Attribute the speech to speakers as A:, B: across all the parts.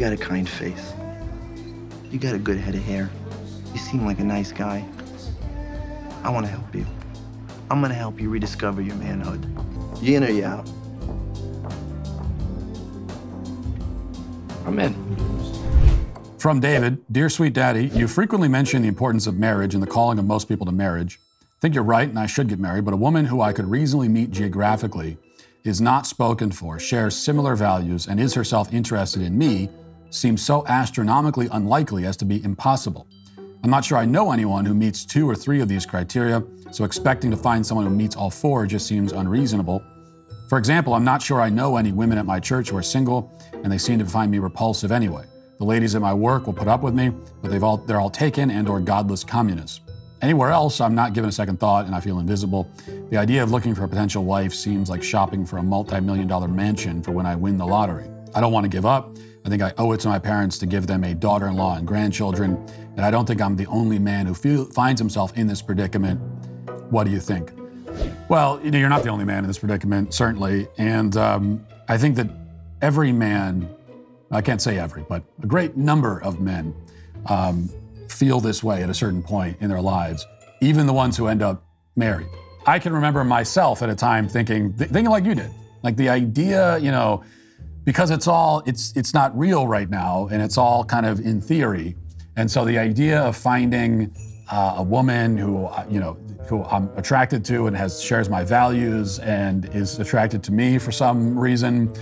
A: got a kind face. You got a good head of hair. You seem like a nice guy. I want to help you. I'm gonna help you rediscover your manhood. You in or you out? I'm in.
B: From David, Dear Sweet Daddy, you frequently mention the importance of marriage and the calling of most people to marriage. I think you're right, and I should get married, but a woman who I could reasonably meet geographically is not spoken for, shares similar values, and is herself interested in me seems so astronomically unlikely as to be impossible. I'm not sure I know anyone who meets two or three of these criteria, so expecting to find someone who meets all four just seems unreasonable. For example, I'm not sure I know any women at my church who are single, and they seem to find me repulsive anyway. The ladies at my work will put up with me, but they've all, they're all taken and or godless communists. Anywhere else, I'm not given a second thought and I feel invisible. The idea of looking for a potential wife seems like shopping for a multi-million dollar mansion for when I win the lottery. I don't want to give up. I think I owe it to my parents to give them a daughter-in-law and grandchildren, and I don't think I'm the only man who feel, finds himself in this predicament. What do you think? Well, you know, you're not the only man in this predicament, certainly, and um, I think that every man I can't say every, but a great number of men um, feel this way at a certain point in their lives, even the ones who end up married. I can remember myself at a time thinking, th- thinking like you did, like the idea, you know, because it's all it's it's not real right now, and it's all kind of in theory, and so the idea of finding uh, a woman who uh, you know who I'm attracted to and has shares my values and is attracted to me for some reason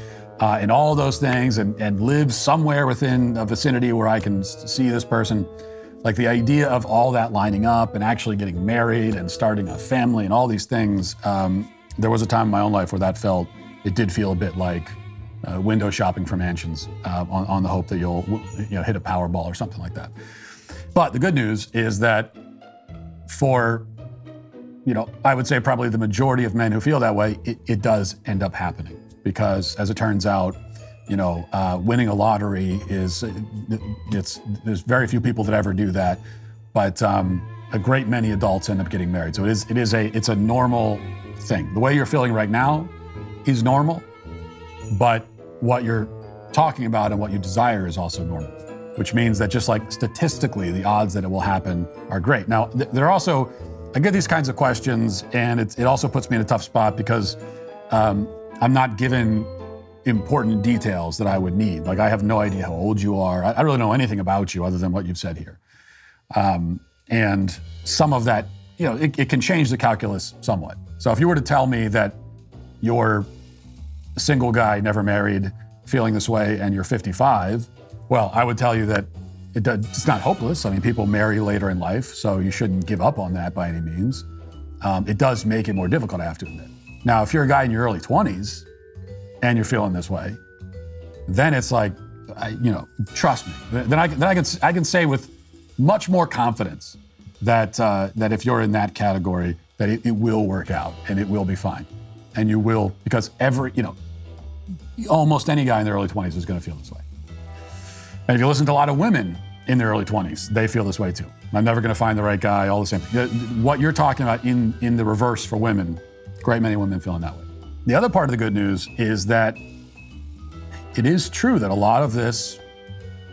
B: uh, and all those things and, and live somewhere within a vicinity where I can see this person. Like the idea of all that lining up and actually getting married and starting a family and all these things. Um, there was a time in my own life where that felt, it did feel a bit like uh, window shopping for mansions uh, on, on, the hope that you'll you know, hit a Powerball or something like that. But the good news is that for, you know, I would say probably the majority of men who feel that way, it, it does end up happening because, as it turns out, you know, uh, winning a lottery is it's there's very few people that ever do that, but um, a great many adults end up getting married. So it is it is a it's a normal thing. The way you're feeling right now is normal, but what you're talking about and what you desire is also normal, which means that just like statistically, the odds that it will happen are great. Now, th- there are also I get these kinds of questions, and it, it also puts me in a tough spot because um, I'm not given important details that I would need. Like I have no idea how old you are. I, I really know anything about you other than what you've said here. Um, and some of that, you know, it, it, can change the calculus somewhat. So if you were to tell me that you're a single guy, never married, feeling this way, and you're 55, well, I would tell you that it does, it's not hopeless. I mean, people marry later in life, so you shouldn't give up on that by any means. Um, it does make it more difficult, I have to admit. Now, if you're a guy in your early 20s and you're feeling this way, then it's like, I, you know, trust me. Then I, then I can I can say with much more confidence that uh, that if you're in that category, that it, it will work out and it will be fine, and you will because every you know, almost any guy in their early 20s is going to feel this way. And if you listen to a lot of women in their early 20s, they feel this way too. I'm never going to find the right guy. All the same. What you're talking about in in the reverse for women great many women feeling that way. The other part of the good news is that it is true that a lot of this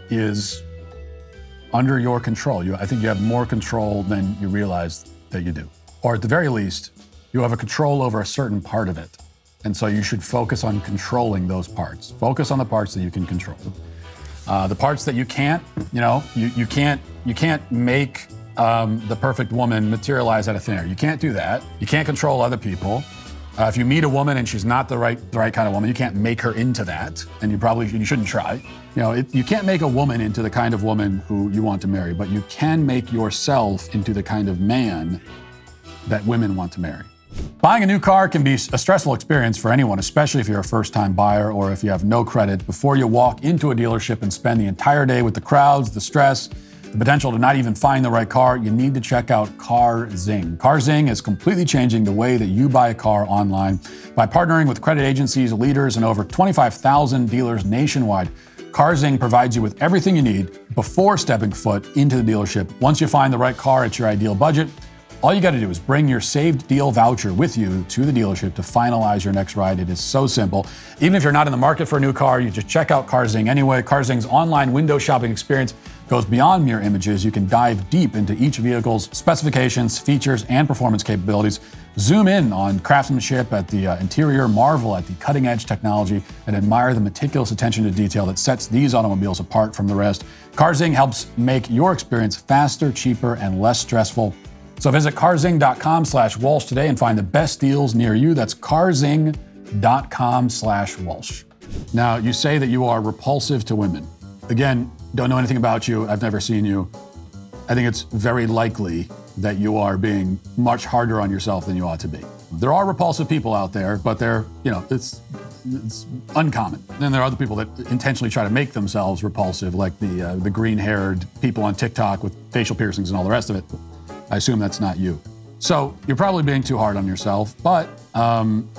B: is under your control. You, I think you have more control than you realize that you do. Or at the very least, you have a control over a certain part of it. And so you should focus on controlling those parts. Focus on the parts that you can control. Uh, the parts that you can't, you know, you, you can't you can't make um, the perfect woman materialize out of thin air. You can't do that. You can't control other people. Uh, if you meet a woman and she's not the right the right kind of woman, you can't make her into that, and you probably you shouldn't try. You know, it, you can't make a woman into the kind of woman who you want to marry, but you can make yourself into the kind of man that women want to marry. Buying a new car can be a stressful experience for anyone, especially if you're a first time buyer or if you have no credit. Before you walk into a dealership and spend the entire day with the crowds, the stress, the potential to not even find the right car, you need to check out CarZing. CarZing is completely changing the way that you buy a car online by partnering with credit agencies, leaders, and over 25,000 dealers nationwide. CarZing provides you with everything you need before stepping foot into the dealership. Once you find the right car at your ideal budget, All you got to do is bring your saved deal voucher with you to the dealership to finalize your next ride. It is so simple. Even if you're not in the market for a new car, you just check out CarZing anyway. CarZing's online window shopping experience goes beyond mere images. You can dive deep into each vehicle's specifications, features, and performance capabilities. Zoom in on craftsmanship at the uh, interior, marvel at the cutting edge technology, and admire the meticulous attention to detail that sets these automobiles apart from the rest. CarZing helps make your experience faster, cheaper, and less stressful. So visit carzing.com slash Walsh today and find the best deals near you. That's carzing.com slash Walsh. Now, you say that you are repulsive to women. Again, don't know anything about you. I've never seen you. I think it's very likely that you are being much harder on yourself than you ought to be. There are repulsive people out there, but they're, you know, it's, it's uncommon. Then there are other people that intentionally try to make themselves repulsive, like the, uh, the green haired people on TikTok with facial piercings and all the rest of it. I assume that's not you. So you're probably being too hard on yourself, but um,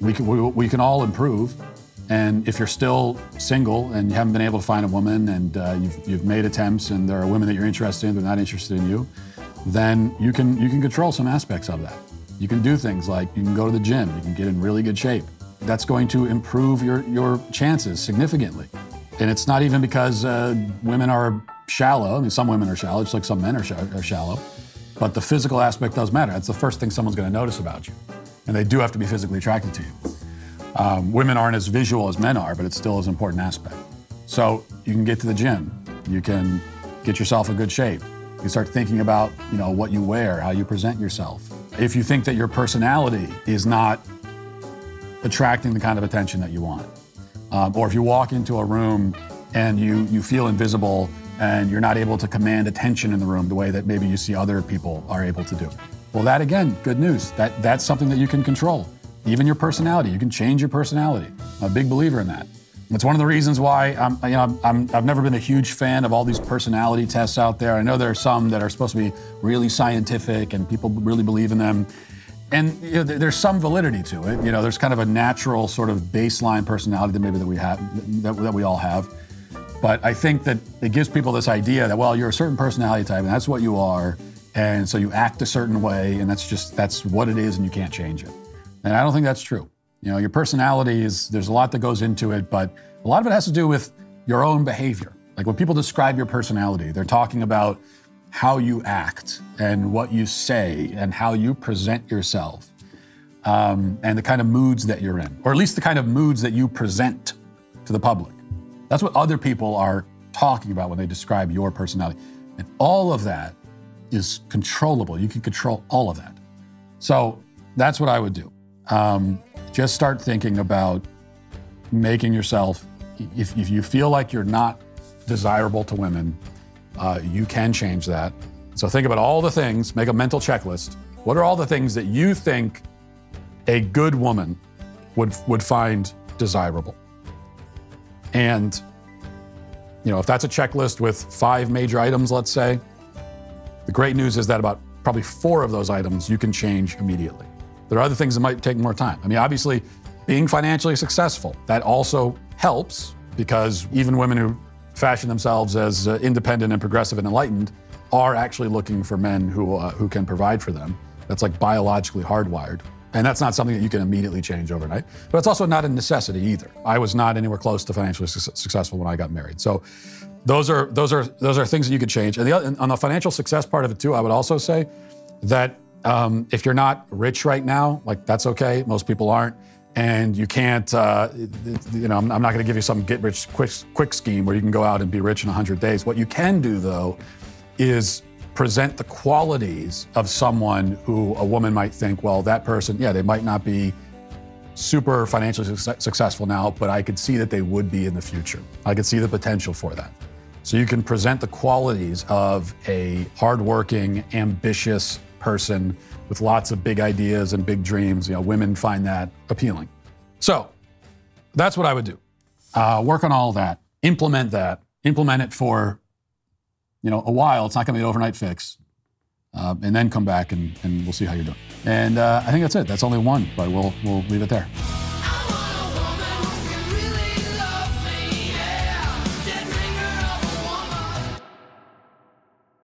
B: we, can, we, we can all improve. And if you're still single and you haven't been able to find a woman and uh, you've, you've made attempts and there are women that you're interested in, they're not interested in you, then you can, you can control some aspects of that. You can do things like you can go to the gym, you can get in really good shape. That's going to improve your, your chances significantly. And it's not even because uh, women are shallow. I mean, some women are shallow, just like some men are, sh- are shallow. But the physical aspect does matter. That's the first thing someone's going to notice about you. And they do have to be physically attracted to you. Um, women aren't as visual as men are, but it still an important aspect. So you can get to the gym. You can get yourself in good shape. You start thinking about, you know, what you wear, how you present yourself. If you think that your personality is not attracting the kind of attention that you want, um, or if you walk into a room and you you feel invisible and you're not able to command attention in the room the way that maybe you see other people are able to do. Well, that again, good news. That that's something that you can control. Even your personality, you can change your personality. I'm a big believer in that. It's one of the reasons why I'm, you know, I'm, I've never been a huge fan of all these personality tests out there. I know there are some that are supposed to be really scientific and people really believe in them. And you know, there's some validity to it. You know, there's kind of a natural sort of baseline personality that maybe that we have, that, that we all have. But I think that it gives people this idea that, well, you're a certain personality type and that's what you are. And so you act a certain way and that's just, that's what it is and you can't change it. And I don't think that's true. You know, your personality is, there's a lot that goes into it, but a lot of it has to do with your own behavior. Like when people describe your personality, they're talking about how you act and what you say and how you present yourself um, and the kind of moods that you're in, or at least the kind of moods that you present to the public. That's what other people are talking about when they describe your personality. And all of that is controllable. You can control all of that. So that's what I would do. Um, just start thinking about making yourself, if, if you feel like you're not desirable to women, uh, you can change that. So think about all the things, make a mental checklist. What are all the things that you think a good woman would, would find desirable? And, you know, if that's a checklist with five major items, let's say, the great news is that about probably four of those items you can change immediately. There are other things that might take more time. I mean, obviously, being financially successful, that also helps because even women who fashion themselves as uh, independent and progressive and enlightened are actually looking for men who, uh, who can provide for them. That's like biologically hardwired. And that's not something that you can immediately change overnight. But it's also not a necessity either. I was not anywhere close to financially su- successful when I got married. So those are those are those are things that you could change. And the other, on the financial success part of it too, I would also say that um, if you're not rich right now, like that's okay. Most people aren't. And you can't, uh, you know, I'm, I'm not going to give you some get rich quick, quick scheme where you can go out and be rich in 100 days. What you can do, though, is present the qualities of someone who a woman might think, well, that person, yeah, they might not be super financially su- successful now, but I could see that they would be in the future. I could see the potential for that. So you can present the qualities of a hardworking, ambitious person with lots of big ideas and big dreams. You know, women find that appealing. So that's what I would do. Uh, work on all that. Implement that. Implement it for, you know, a while. It's not going to be an overnight fix. Uh, and then come back and, and we'll see how you're doing. And uh, I think that's it. That's only one, but we'll we'll leave it there.